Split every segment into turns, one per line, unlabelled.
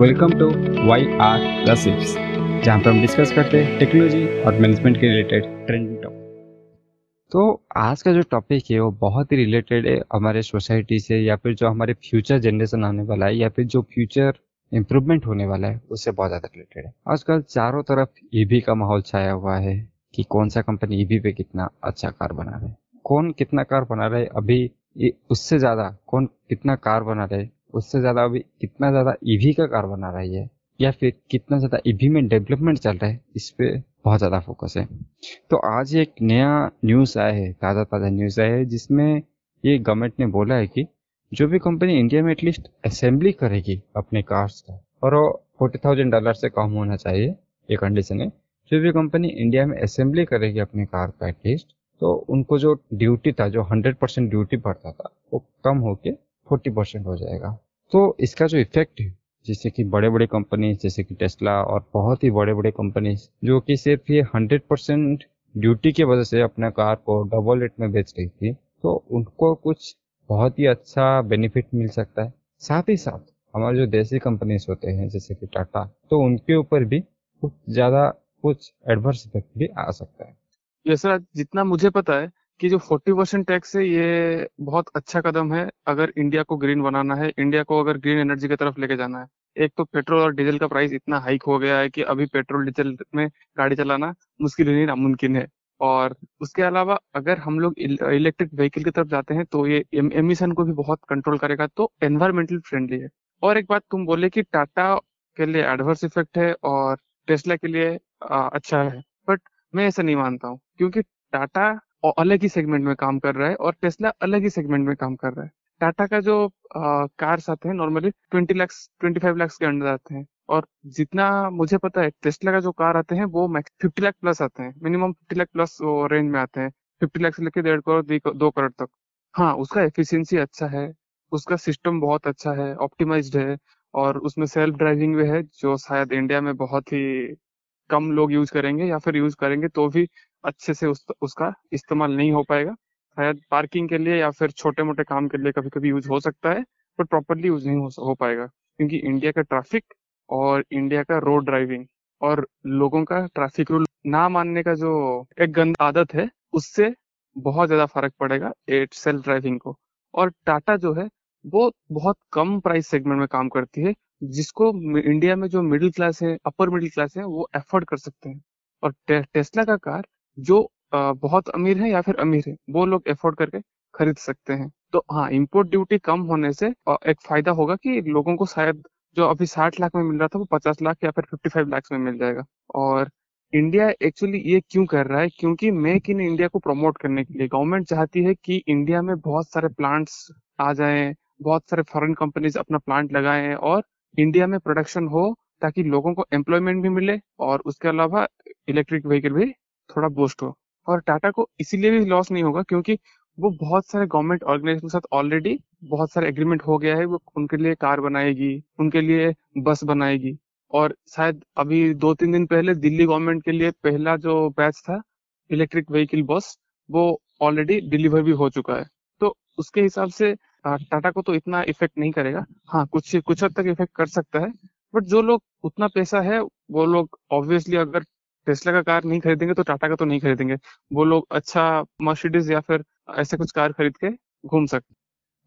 Welcome to Y R gossips जहाँ पर हम डिस्कस करते हैं टेक्नोलॉजी और मैनेजमेंट के रिलेटेड ट्रेंडिंग टॉपिक तो आज का जो टॉपिक है, वो बहुत ही रिलेटेड है हमारे सोसाइटी से या फिर जो हमारे फ्यूचर जनरेशन आने वाला है या फिर जो फ्यूचर इम्प्रूवमेंट होने वाला है, उससे बहुत ज़्यादा रिलेटेड है। आजकल चारों तरफ़ ईवी का माहौल छाया हुआ है कि कौन सा कंपनी ईवी पे कितना अच्छा कार बना रहा है। कौन कितना कार बना रहा है, अभी उससे ज़्यादा कौन कितना कार बना रहा है उससे ज़्यादा अभी कितना ज़्यादा ईवी का कार बना रही है, या फिर कितना ज़्यादा ईवी में डेवलपमेंट चल रहा है, इस पर बहुत ज़्यादा फोकस है। तो आज एक नया न्यूज़ आया है, ताज़ा ताज़ा न्यूज़ आया है, जिसमें ये गवर्नमेंट ने बोला है कि जो भी कंपनी इंडिया में एटलीस्ट असेंबली करेगी अपने कार्स का, और वो फोर्टी थाउज़ेंड डॉलर से कम होना चाहिए, ये कंडीशन है, जो भी कंपनी इंडिया में असेंबली करेगी अपने कार का एटलीस्ट तो उनको जो ड्यूटी था, जो हंड्रेड परसेंट ड्यूटी पड़ता था, वो कम होके फोर्टी परसेंट हो जाएगा। तो इसका जो इफ़ेक्ट है, जैसे कि बड़े बड़े कंपनी जैसे कि टेस्ला और बहुत ही बड़े बड़े कंपनी जो कि सिर्फ़ ये हंड्रेड परसेंट ड्यूटी की वजह से अपने कार को डबल रेट में बेच रही थी तो उनको कुछ बहुत ही अच्छा बेनिफिट मिल सकता है। साथ ही साथ हमारे जो देसी कंपनीज़ होते हैं, जैसे कि टाटा तो उनके ऊपर भी कुछ ज़्यादा कुछ एडवर्स इफ़ेक्ट भी आ सकता है।
जैसा जितना मुझे पता है कि जो 40 परसेंट टैक्स है ये बहुत अच्छा कदम है अगर इंडिया को ग्रीन बनाना है। इंडिया को अगर ग्रीन एनर्जी की तरफ़ लेके जाना है। एक तो पेट्रोल और डीजल का प्राइस इतना हाइक हो गया है कि अभी पेट्रोल डीजल में गाड़ी चलाना मुश्किल नहीं नामुमकिन है। और उसके अलावा अगर हम लोग इलेक्ट्रिक व्हीकल की तरफ़ जाते हैं तो ये एमिशन को भी बहुत कंट्रोल करेगा तो एनवायरमेंटल फ्रेंडली है। और एक बात तुम बोले कि टाटा के लिए एडवर्स इफ़ेक्ट है और टेस्ला के लिए आ, अच्छा है। बट मैं ऐसा नहीं मानता हूँ क्योंकि टाटा अलग ही सेगमेंट में काम कर रहा है और टेस्ला अलग ही सेगमेंट में काम कर रहा है। टाटा का जो कार्स आते हैं normally twenty lakhs twenty five lakhs के अंडर आते हैं। और जितना मुझे पता है टेस्ला का जो कार आते हैं, वो मैक्स फिफ्टी लाख प्लस आते हैं। Minimum fifty lakh plus range में आते हैं। फिफ्टी लाख से लेकर डेढ़ करोड़ दो करोड़ तक। हाँ उसका एफिशिएंसी अच्छा है। उसका सिस्टम बहुत अच्छा है ऑप्टिमाइज्ड है। और उसमें सेल्फ ड्राइविंग भी है, जो शायद इंडिया में बहुत ही कम लोग यूज़ करेंगे या फिर यूज़ करेंगे तो भी अच्छे से उस, उसका इस्तेमाल नहीं हो पाएगा। शायद पार्किंग के लिए या फिर छोटे मोटे काम के लिए कभी कभी यूज़ हो सकता है पर प्रॉपरली यूज़ नहीं हो, हो पाएगा। क्योंकि इंडिया का ट्रैफ़िक और इंडिया का रोड ड्राइविंग और लोगों का ट्रैफ़िक रूल ना मानने का जो एक गंद आदत है उससे बहुत ज़्यादा फ़र्क पड़ेगा एट सेल्फ ड्राइविंग को। और टाटा जो है वो बहुत कम प्राइस सेगमेंट में काम करती है जिसको इंडिया में जो मिडिल क्लास है अपर मिडिल क्लास है वो एफोर्ड कर सकते हैं। और टे, टेस्ला का कार जो बहुत अमीर है या फिर अमीर है, वो लोग एफोर्ड करके खरीद सकते हैं। तो हाँ इम्पोर्ट ड्यूटी कम होने से एक फ़ायदा होगा कि लोगों को शायद जो अभी साठ लाख में मिल रहा था, वो पचास लाख या फिर फिफ्टी फाइव लाख में मिल जाएगा। और इंडिया एक्चुअली ये क्यों कर रहा है? क्योंकि मेक इन इंडिया को प्रमोट करने के लिए गवर्नमेंट चाहती है कि इंडिया में बहुत सारे प्लांट्स आ जाएँ, बहुत सारे फॉरेन कंपनीज़ अपना प्लांट लगाएँ और इंडिया में प्रोडक्शन हो, ताकि लोगों को एम्प्लॉयमेंट भी मिले और उसके अलावा इलेक्ट्रिक व्हीकल भी थोड़ा बूस्ट हो। और टाटा को इसीलिए भी लॉस नहीं होगा क्योंकि वो बहुत सारे गवर्नमेंट ऑर्गेनाइजेशन के साथ ऑलरेडी बहुत सारे एग्रीमेंट हो गया है, वो उनके लिए कार बनाएगी, उनके लिए बस बनाएगी। और शायद अभी दो तीन दिन पहले दिल्ली गवर्नमेंट के लिए पहला जो बैच था इलेक्ट्रिक व्हीकल बस वो ऑलरेडी डिलीवर भी हो चुका है। तो उसके हिसाब से टाटा को तो इतना इफ़ेक्ट नहीं करेगा। हाँ कुछ कुछ हद तक इफ़ेक्ट कर सकता है बट जो लोग उतना पैसा है, वो लोग ऑब्वियसली अगर टेस्ला का कार नहीं खरीदेंगे तो टाटा का तो नहीं खरीदेंगे। वो लोग अच्छा मर्सिडीज या फिर ऐसे कुछ कार खरीद के घूम सकते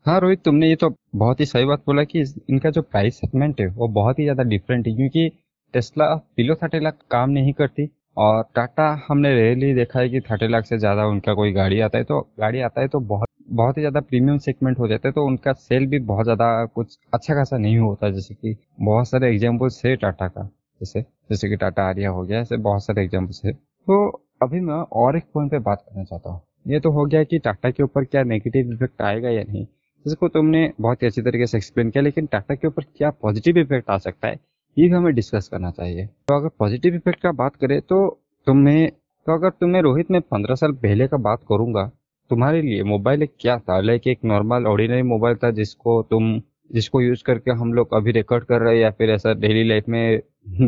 हाँ रोहित, तुमने ये तो बहुत ही सही बात बोला कि इनका जो प्राइस सेगमेंट है, वो बहुत ही ज़्यादा डिफरेंट है, क्योंकि टेस्ला बिलो थर्टी लाख काम नहीं करती और टाटा हमने रेयरली देखा है कि थर्टी लाख से ज़्यादा उनका कोई गाड़ी आता है तो गाड़ी आता है तो बहुत बहुत ही ज़्यादा प्रीमियम सेगमेंट हो जाता है तो उनका सेल भी बहुत ज़्यादा कुछ अच्छा खासा नहीं होता, जैसे कि बहुत सारे एग्जाम्पल्स है टाटा का। जैसे जैसे कि टाटा आरिया हो गया, ऐसे बहुत सारे एग्जाम्पल्स है। तो अभी मैं और एक पॉइंट पे बात करना चाहता हूँ। ये तो हो गया कि टाटा के ऊपर क्या नेगेटिव इफ़ेक्ट आएगा या नहीं, जिसको तुमने बहुत ही अच्छी तरीके से एक्सप्लेन किया, लेकिन टाटा के ऊपर क्या पॉजिटिव इफ़ेक्ट आ सकता है, ये भी हमें डिस्कस करना चाहिए। तो अगर पॉजिटिव इफ़ेक्ट का बात करें तो तुम्हें तो अगर तुम्हें रोहित में पंद्रह साल पहले का बात करूँगा, तुम्हारे लिए मोबाइल एक क्या था? लाइक एक नॉर्मल ऑर्डिनरी मोबाइल था जिसको तुम जिसको यूज़ करके हम लोग अभी रिकॉर्ड कर रहे हैं या फिर ऐसा डेली लाइफ में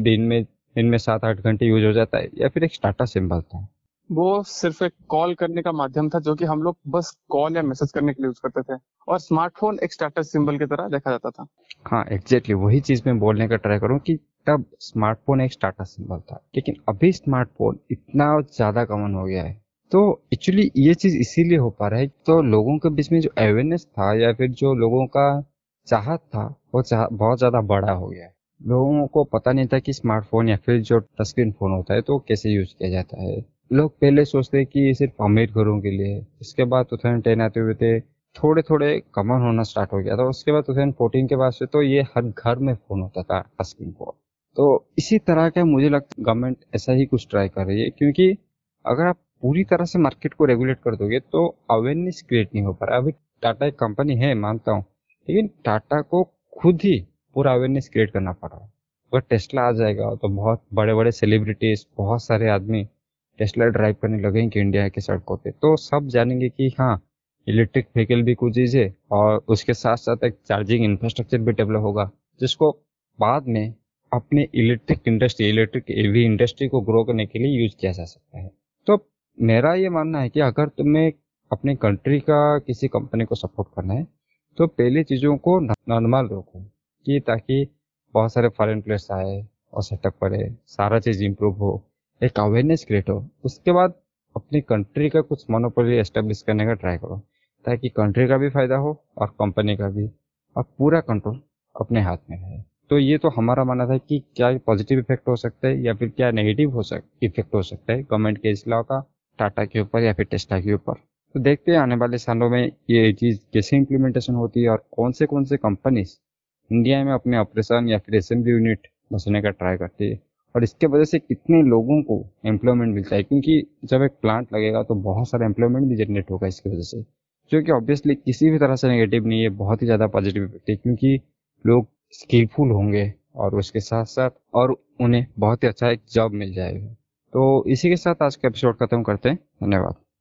दिन में दिन में सात आठ घंटे यूज़ हो जाता है या फिर एक स्टाटा सिंबल था
वो सिर्फ़ एक कॉल करने का माध्यम था जो कि हम लोग बस कॉल या मैसेज करने के लिए यूज़ करते थे। और स्मार्टफ़ोन एक स्टेटस सिंबल की तरह देखा जाता था।
हाँ एग्जैक्टली exactly, वही चीज़ मैं बोलने का ट्राई करूँ कि तब स्मार्टफ़ोन एक स्टेटस सिंबल था। लेकिन अभी स्मार्टफ़ोन इतना ज़्यादा कॉमन हो गया है। तो एक्चुअली ये चीज़ इसीलिए हो पा रहा है तो लोगों के बीच में जो अवेयरनेस था या फिर जो लोगों का चाहत था, वो चाह, बहुत ज़्यादा बड़ा हो गया। है लोगों को पता नहीं था कि स्मार्टफ़ोन या फिर जो टच स्क्रीन फ़ोन होता है तो कैसे यूज़ किया जाता है। लोग पहले सोचते कि ये सिर्फ़ अमीर घरों के लिए है। इसके बाद टू थाउज़ेंड टेन आते हुए थे थोड़े थोड़े कॉमन होना स्टार्ट हो गया था। उसके बाद टू थाउज़ेंड फोर्टीन के बाद से तो ये हर घर में फ़ोन होता था टच स्क्रीन फ़ोन तो इसी तरह का मुझे लगता है गवर्नमेंट ऐसा ही कुछ ट्राई कर रही है, क्योंकि अगर आप पूरी तरह से मार्केट को रेगुलेट कर दोगे तो अवेयरनेस क्रिएट नहीं हो पा रहा। अभी टाटा एक कंपनी है, मानता हूँ। लेकिन टाटा को खुद ही पूरा अवेयरनेस क्रिएट करना पड़ रहा है। अगर टेस्ला आ जाएगा तो बहुत बड़े बड़े सेलिब्रिटीज बहुत सारे आदमी टेस्ला ड्राइव करने लगेंगे इंडिया के सड़कों पे। तो सब जानेंगे कि हाँ इलेक्ट्रिक व्हीकल भी कुछ चीज़ है और उसके साथ साथ एक चार्जिंग इंफ्रास्ट्रक्चर भी डेवलप होगा, जिसको बाद में अपने electric industry electric EV industry को ग्रो करने के लिए यूज़ किया जा सकता है। तो मेरा ये मानना है कि अगर तुम्हें अपने कंट्री का किसी कंपनी को सपोर्ट करना है तो पहले चीज़ों को नॉर्मल रखो कि ताकि बहुत सारे फॉरेन प्लेयर्स आए और सेटअप करे, सारा चीज़ इम्प्रूव हो, एक अवेयरनेस क्रिएट हो। उसके बाद अपनी कंट्री का कुछ मोनोपोली एस्टेब्लिश करने का ट्राई करो, ताकि कंट्री का भी फ़ायदा हो और कंपनी का भी, और पूरा कंट्रोल अपने हाथ में है तो ये तो हमारा मानना था कि क्या पॉजिटिव इफ़ेक्ट हो सकता है, या फिर क्या नेगेटिव हो सक इफ़ेक्ट हो सकता है गवर्नमेंट के इस लॉ का टाटा के ऊपर या फिर टेस्टा के ऊपर। तो देखते हैं आने वाले सालों में ये चीज़ कैसे इम्प्लीमेंटेशन होती है और कौन से कौन से कंपनीज़ इंडिया में अपने ऑपरेशन या फिर असेंबली यूनिट बसने का ट्राई करती है। और इसके वजह से कितने लोगों को एम्प्लॉयमेंट मिलता है, क्योंकि जब एक प्लांट लगेगा तो बहुत सारा एम्प्लॉयमेंट भी जनरेट होगा इसकी वजह से, जो कि ऑब्वियसली किसी भी तरह से नेगेटिव नहीं है, बहुत ही ज़्यादा पॉजिटिव इफ़ेक्ट है, क्योंकि लोग स्किलफुल होंगे और उसके साथ साथ और उन्हें बहुत ही अच्छा एक जॉब मिल जाएगा। तो इसी के साथ आज का एपिसोड खत्म करते हैं, धन्यवाद।